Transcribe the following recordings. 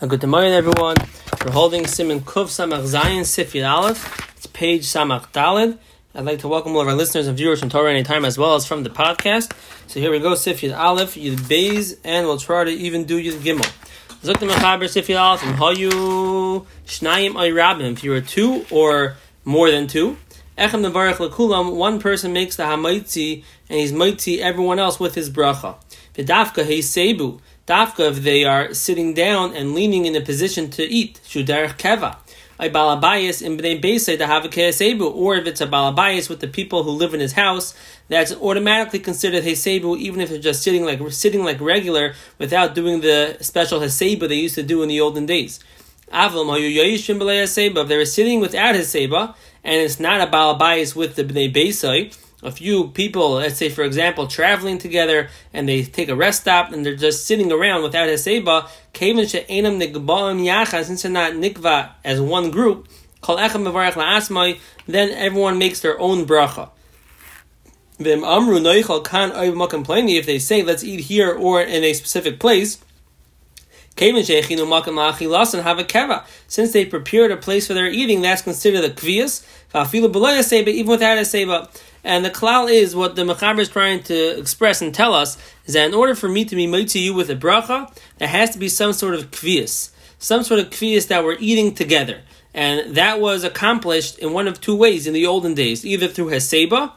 Good morning, everyone. We're holding Siman Kuf Samach Zayin Sifir Aleph. It's page Samach Dalid. I'd like to welcome all of our listeners and viewers from Torah Anytime as well as from the podcast. So here we go, Sifir Aleph, Yud Beis, and we'll try to even do Yud Gimel. Zukta Mechaber Sifir Aleph, and Hayu Shnayim Ay Rabim. If you are two or more than two, Echem Nevarech Lekulam, one person makes the Hamaitzi, and he's Maitzi everyone else with his bracha. Vidafka Hey Sebu dafka if they are sitting down and leaning in a position to eat, shudarech keva. A balabayas in bnei beisay to have a kesebu, or if it's a balabayas with the people who live in his house, that's automatically considered hesebu, even if they're just sitting like sitting like regular without doing the special hesebu they used to do in the olden days. If they were sitting without heseba, and it's not a balabayas with the bnei beisay, a few people, let's say for example, traveling together and they take a rest stop and they're just sitting around without a seba, since they're not nikva as one group, then everyone makes their own bracha. If they say, let's eat here or in a specific place, since they prepared a place for their eating, that's considered a kvias. Even without a seba. And the klal is what the Mechaber is trying to express and tell us is that in order for me to be made to you with a bracha, there has to be some sort of kvias, some sort of kvias that we're eating together. And that was accomplished in one of two ways in the olden days, either through Heseba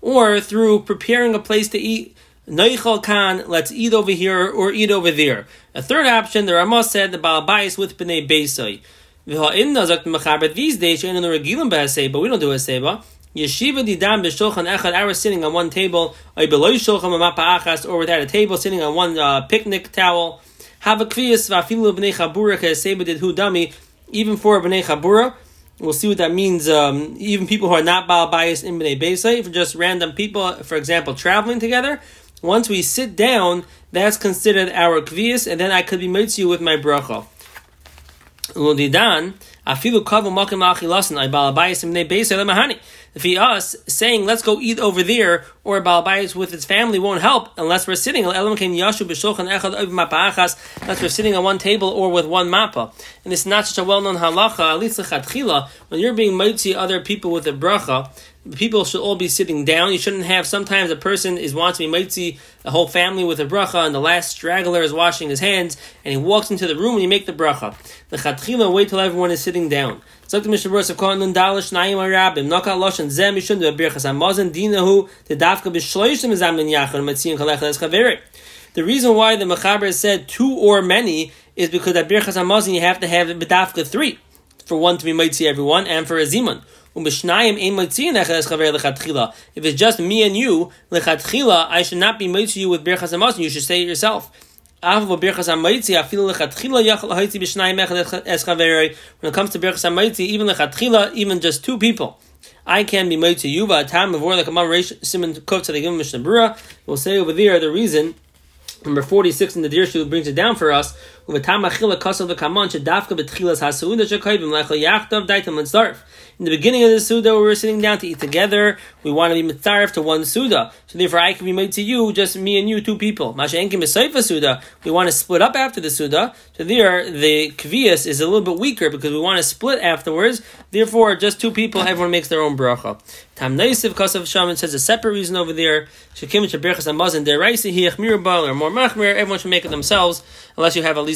or through preparing a place to eat. Noichel Khan, let's eat over here or eat over there. A third option, the Ramah said the Baal Bais with Bnei Beisai. These days, you're in the Regilim but we don't do Heseba. Yeshiva didam b'shulchan echad. I was sitting on one table, or without a table, sitting on one uh, picnic towel. Have a kviyas v'afilu b'nei chabura k'eseba did hu dami. Even for b'nei chabura, we'll see what that means. Um, even people who are not baal bias in b'nei beisay, for just random people, for example, traveling together. Once we sit down, that's considered our kviyas, and then I could be mitzvah with my bracha. Udidan afilu kavu makim lemahani. If he us saying let's go eat over there or Balbayis with his family won't help unless we're sitting unless we're sitting on one table or with one mappa. And it's not such a well known halacha, at least when you're being mighty other people with a bracha, people should all be sitting down. You shouldn't have sometimes a person is wants to be mighty a whole family with a bracha, and the last straggler is washing his hands, and he walks into the room and you make the bracha. The chatchila wait till everyone is sitting down. Sagt the Mishnah Berurah of Kohen Dalish Nayim Arabim Noka Loshen Zeh Mishun De Birchas Hamazon Dinahu De Dafka B'Shloishim Zamin Yachon Metzion Kalech Les Chaveri. The reason why the Mechaber said two or many is because at Birchas Hamazon you have to have B'Dafka three for one to be mighty everyone and for a zimun. If it's just me and you, I should not be mighty you with Birchas Hamazon. You should say it yourself. When it comes to Birchas HaMaitzi, even lechatchila, even just two people, I can be made to you, but time the Kamam Reish Siman to the Gimel Mishnah we'll say over there the reason Number 46 in the Dirshu brings it down for us. In the beginning of the Suda, we were sitting down to eat together. We want to be mitzaref to one Suda. So therefore, I can be made to you, just me and you, two people. Suda. We want to split up after the Suda. So there, the Kvias is a little bit weaker because we want to split afterwards. Therefore, just two people, everyone makes their own bracha. Tam Naisiv Kasav Shaman says a separate reason over there. Shekim Shaberchas Amazin Deraisi Hiach or more Machmir. Everyone should make it themselves unless you have at least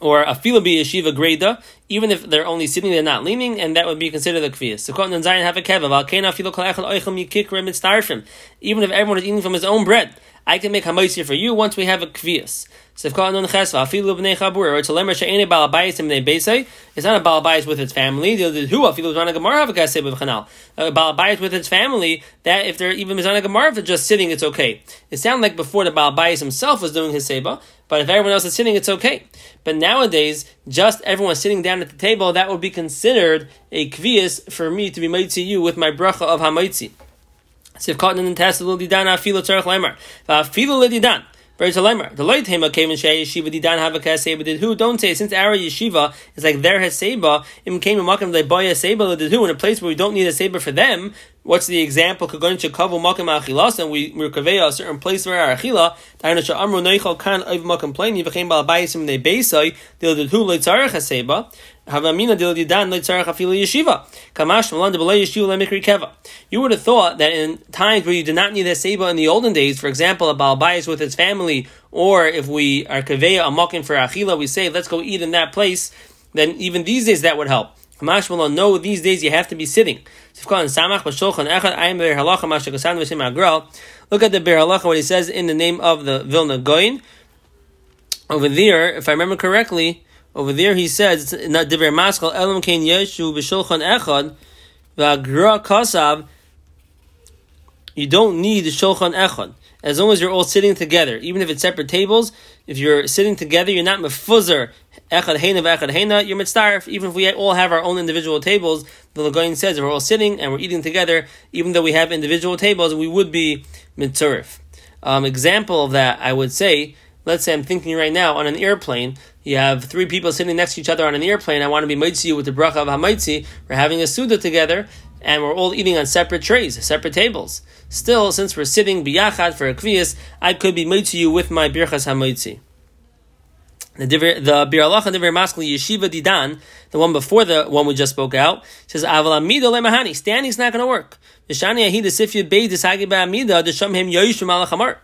or a filabi yeshiva greda, even if they're only sitting, they're not leaning, and that would be considered a kfiyas. So and Zion have a kevin. Even if everyone is eating from his own bread, I can make hamaisir for you once we have a kvias. It's not a balabais with its family. A balabais with its family that if they're even mizana gemara, if they're just sitting, it's okay. It sounded like before the balabais himself was doing his seba, but if everyone else is sitting, it's okay. But nowadays, just everyone sitting down at the table, that would be considered a kvias for me to be to you with my bracha of hamaitzi. Sif cotton in the test, little didan, afilo tzarech lemar. Afilo lididan. The and who? Don't say since our yeshiva is like their haseba. Im came a makim they buy a seba did who in a place where we don't need a seba for them. What's the example? And we merkaveya a certain place where our achila. You would have thought that in times where you did not need a seba in the olden days, for example, a balbayis with his family, or if we are kaveya a makim for achila, we say let's go eat in that place. Then even these days that would help. No, these days you have to be sitting. Look at the Biur Halacha, what he says in the name of the Vilna Goin. Over there, if I remember correctly, over there he says, not Diver Maskal, Elam Kain Yeshu B'Shulchan Echad, V'Agra Kasav, you don't need the Shulchan Echad. As long as you're all sitting together, even if it's separate tables, if you're sitting together, you're not mefuzzer echad heina v'echad heina, you're mitzdarif. Even if we all have our own individual tables, the Lagoin says if we're all sitting and we're eating together, even though we have individual tables, we would be mitzarif. Um, example of that, I would say, let's say I'm thinking right now on an airplane, you have three people sitting next to each other on an airplane. I want to be mitzi with the bracha of hamaitzi. We're having a suda together, and we're all eating on separate trays, separate tables. Still, since we're sitting biyachad for a kvias, I could be mitzi with my birchas hamaitzi. The the Bir Allah and Divir Maskli Yeshiva Didan, the one before the one we just spoke out, says Aval Amida Lemahani. Standing's not going to work. Mishani Ahid Sifya Bey Disagi Amida Desham Him Yoishim Alachamar.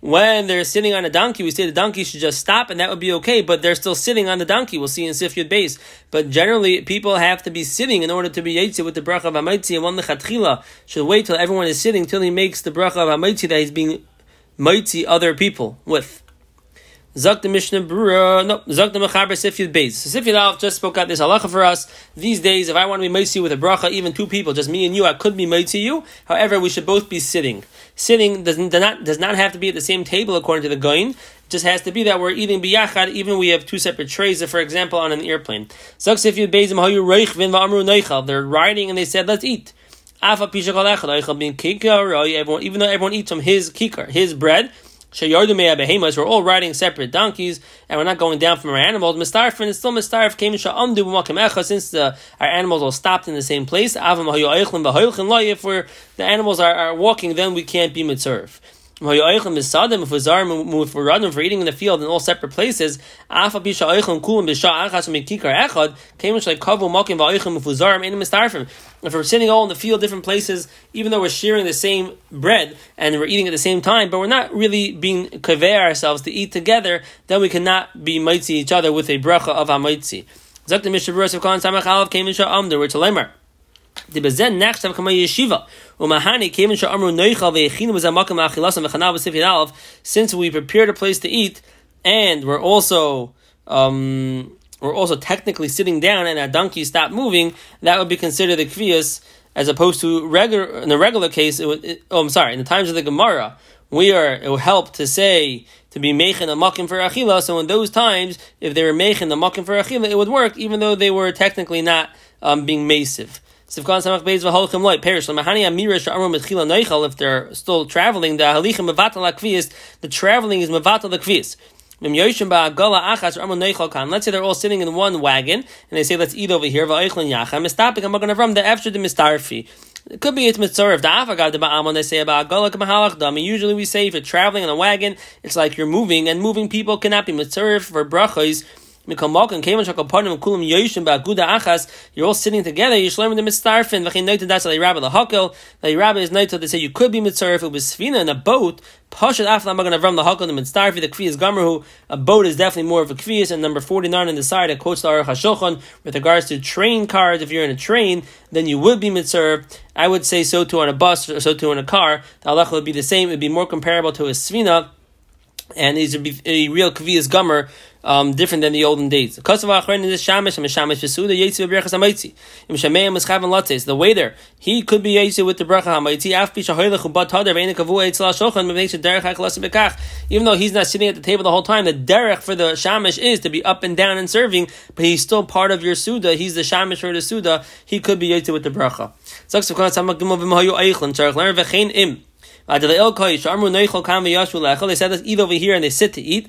When they're sitting on a donkey, we say the donkey should just stop and that would be okay, but they're still sitting on the donkey. We'll see in Sifyud base. But generally, people have to be sitting in order to be Yitzit with the bracha of Hamaitzi, and one lechatchila should wait till everyone is sitting till he makes the bracha of Hamaitzi that he's being Maitzi other people with. Zak the Mishnah Brura, no, Zak the Mechaber Sifyud Beis. So Sifyud Alf just spoke out this halacha for us. These days, if I want to be Maitzi with a bracha, even two people, just me and you, I could be Maitzi you. However, we should both be sitting. Sitting does not, does not have to be at the same table according to the Goin. Just has to be that we're eating biyachad, even we have two separate trays, for example, on an airplane. They're riding and they said, let's eat. Even though everyone eats from his kikar, his bread, Behemoths, we're all riding separate donkeys, and we're not going down from our animals. Mistarfin is still mistarf came sha'amdu b'makim echa, since the, our animals all stopped in the same place. If we're, the animals are, are walking, then we can't be mitzurf if we're eating in the field in all separate places, if we're sitting all in the field, different places, even though we're sharing the same bread and we're eating at the same time, but we're not really being kaveh ourselves to eat together, then we cannot be mitzi each other with a bracha of amaitzi. Zak Mishnah Berurah of Khan Samach Alav came in we're to Lemar. The bezen next time kama yeshiva. Umahani came in sha'amru noichal v'chanav b'sifid alav. Since we prepared a place to eat, and we're also um, we're also technically sitting down, and our donkey stopped moving, that would be considered the kvias, as opposed to regular in the regular case. It would, it, oh, I'm sorry. In the times of the Gemara, we are it would help to say to be mechin a makim for achila. So in those times, if they were mechin a makim for achila, it would work, even though they were technically not um, being massive. Sivkan Samach Beis V'Holchem Loy Perish Lamahani Amira Sha'arum B'Tchila Noichel if they're still traveling the Halichem Mevatel HaKviyas the traveling is Mevatel HaKviyas Let's say they're all sitting in one wagon and they say let's eat over here. It could be it's mitzvah the ba'amon they say about galak mahalach dami. Usually we say if you're traveling in a wagon, it's like you're moving, and moving people cannot be mitzvah for brachos you're all sitting together. Learn the mitzarfin. V'chein noted that's the rabbi the hakel. The rabbi is noted. They say you could be mitzvah if it was svina in a boat. Pashat aflam going to run the hakel the mitzarfi. The kvi is a boat is definitely more of a kvi. And number forty nine on the side it quotes the Aruch Hashulchan with regards to train cars. If you're in a train, then you would be mitzarf. I would say so too on a bus or so too in a car. The halacha would be the same. It would be more comparable to a svina and would be a real kvias gummer um, different than the olden days. The The waiter, he could be yitzi with the bracha hamaitzi. Even though he's not sitting at the table the whole time, the derech for the shamish is to be up and down and serving, but he's still part of your suda. He's the shamish for the suda. He could be yitzi with the bracha. They said let's eat over here and they sit to eat.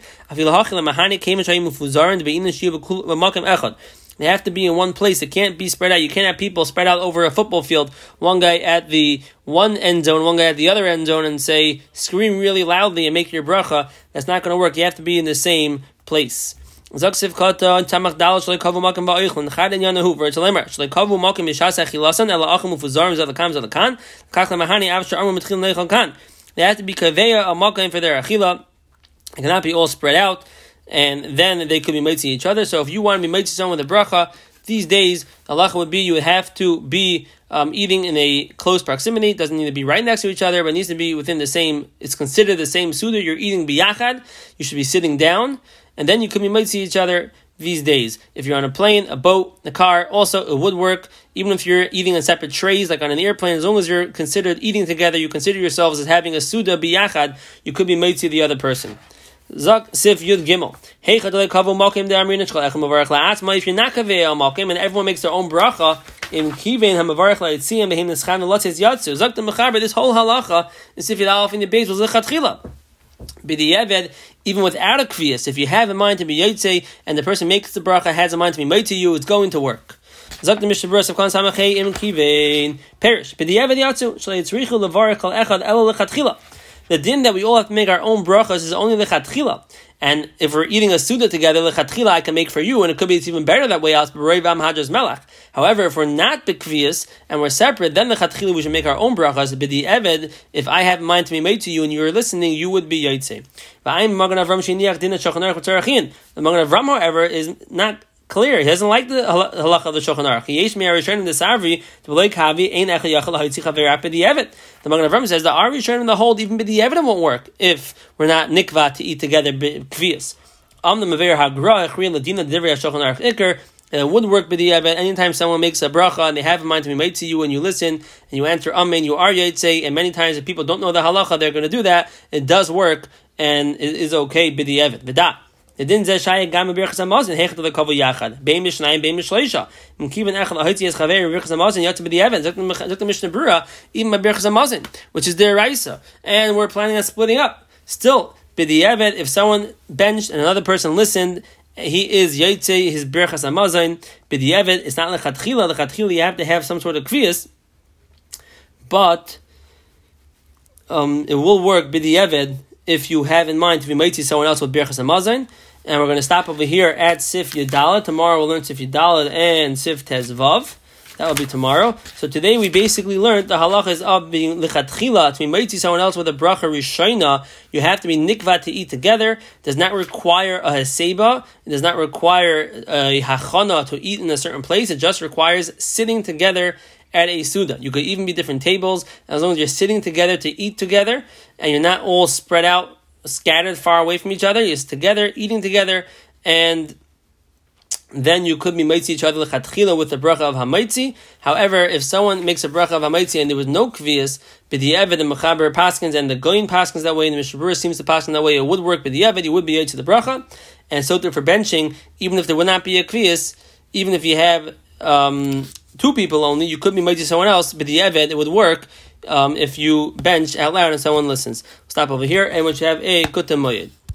They have to be in one place. It can't be spread out. You can't have people spread out over a football field. One guy at the one end zone, one guy at the other end zone, and say, scream really loudly and make your bracha. That's not going to work. You have to be in the same place. Zaksiv kata tamach dal shalei kavu makim ba'oichlin chad in yanahu v'er talemer shalei kavu makim mishas achilasan ela achim ufuzarim zad lakam zad lakan kach lemahani av sha'amu mitchil neichal kan they have to be kaveya a makim for their achila it cannot be all spread out and then they could be mitzvah each other. So if you want to be mitzvah someone with a bracha, these days, Allah would be you would have to be um, eating in a close proximity. It doesn't need to be right next to each other, but needs to be within the same. It's considered the same suda. You're eating biyachad. You should be sitting down, and then you could be to each other these days. If you're on a plane, a boat, a car, also it would work. Even if you're eating on separate trays, like on an airplane, as long as you're considered eating together, you consider yourselves as having a suda biyachad, you could be mitzvah to the other person. Zak Sif Yud Gimel. Hey Chadalei Kavu Malkim De Amrin Echel Echem Mavarech. If you're not Kavei Al Malkim and everyone makes their own bracha in Kivein HaMavarech La'itziyim Behim Neschan Lotzes Yatsu. Zak the Mechaber. This whole halacha in Sif Yud Aleph in the base was Lechatchila. B'di'eved, even without a kviyas, if you have in mind to be yotze and the person makes the bracha has in mind to be to you, it's going to work. The the din that we all have to make our own brachas is only the lechatchila. And if we're eating a suda together, lechatchila I can make for you, and it could be it's even better that way. Out. However, if we're not bekvias and we're separate, then lechatchila we should make our own brachas. B'di eved, if I have mind to be made to you and you're listening, you would be yaitse. The Magen Avram, however, is not clear. He doesn't like the halacha of the Shulchan Aruch. Yesh me Arishonim the sarvi to b'loy kavi ein echel yachal ha'itzi chaver the evet. The Magen Avraham says the Arishonim the hold even b'di evet won't work if we're not nikva to eat together kvias. Am the maver hagra echri ladina divrei Shulchan Aruch and It would work b'di'evet. Anytime someone makes a bracha and they have in mind to be made to you and you listen and you answer amen, you are yaitse. And many times if people don't know the halacha, they're going to do that. It does work and it is okay b'di'evet. V'da. The din ze shaye gam be birchas amazin hecht the kavu yachad. Beim mishnayim beim mishleisha im kiven echad ahitzi es chaver birchas amazin yat be the evan zok even by birchas amazin which is their raisa. And we're planning on splitting up. Still be if someone benched and another person listened he is yaitze his birchas the evan it's not lechatchila. Lechatchila you have to have some sort of kviyas but um, it will work evan if you have in mind to be mighty someone else with Birchas Hamazon. And we're going to stop over here at Sif Yadala. Tomorrow we'll learn Sif Yadala and Sif Tezvav. That will be tomorrow. So today we basically learned the halacha is of being lichatchila to be mighty someone else with a bracha rishayna. You have to be nikva to eat together. Does not require a haseba. It does not require a hachana to eat in a certain place. It just requires sitting together at a Suda. You could even be different tables as long as you're sitting together to eat together and you're not all spread out, scattered far away from each other. You're together, eating together, and then you could be mitzi each other with the bracha of hamaitzi. However, if someone makes a bracha of hamaitzi and there was no kvias, b'di'evid the mechaber paskins and the goyin paskins that way, and the mishabura seems to paskin that way, it would work b'di'evid, you would be to the bracha. And so too for benching, even if there would not be a kvias, even if you have um, two people only, you could be mighty someone else, but the Eved, it would work um, if you bench out loud and someone listens. Stop over here, and we should have a good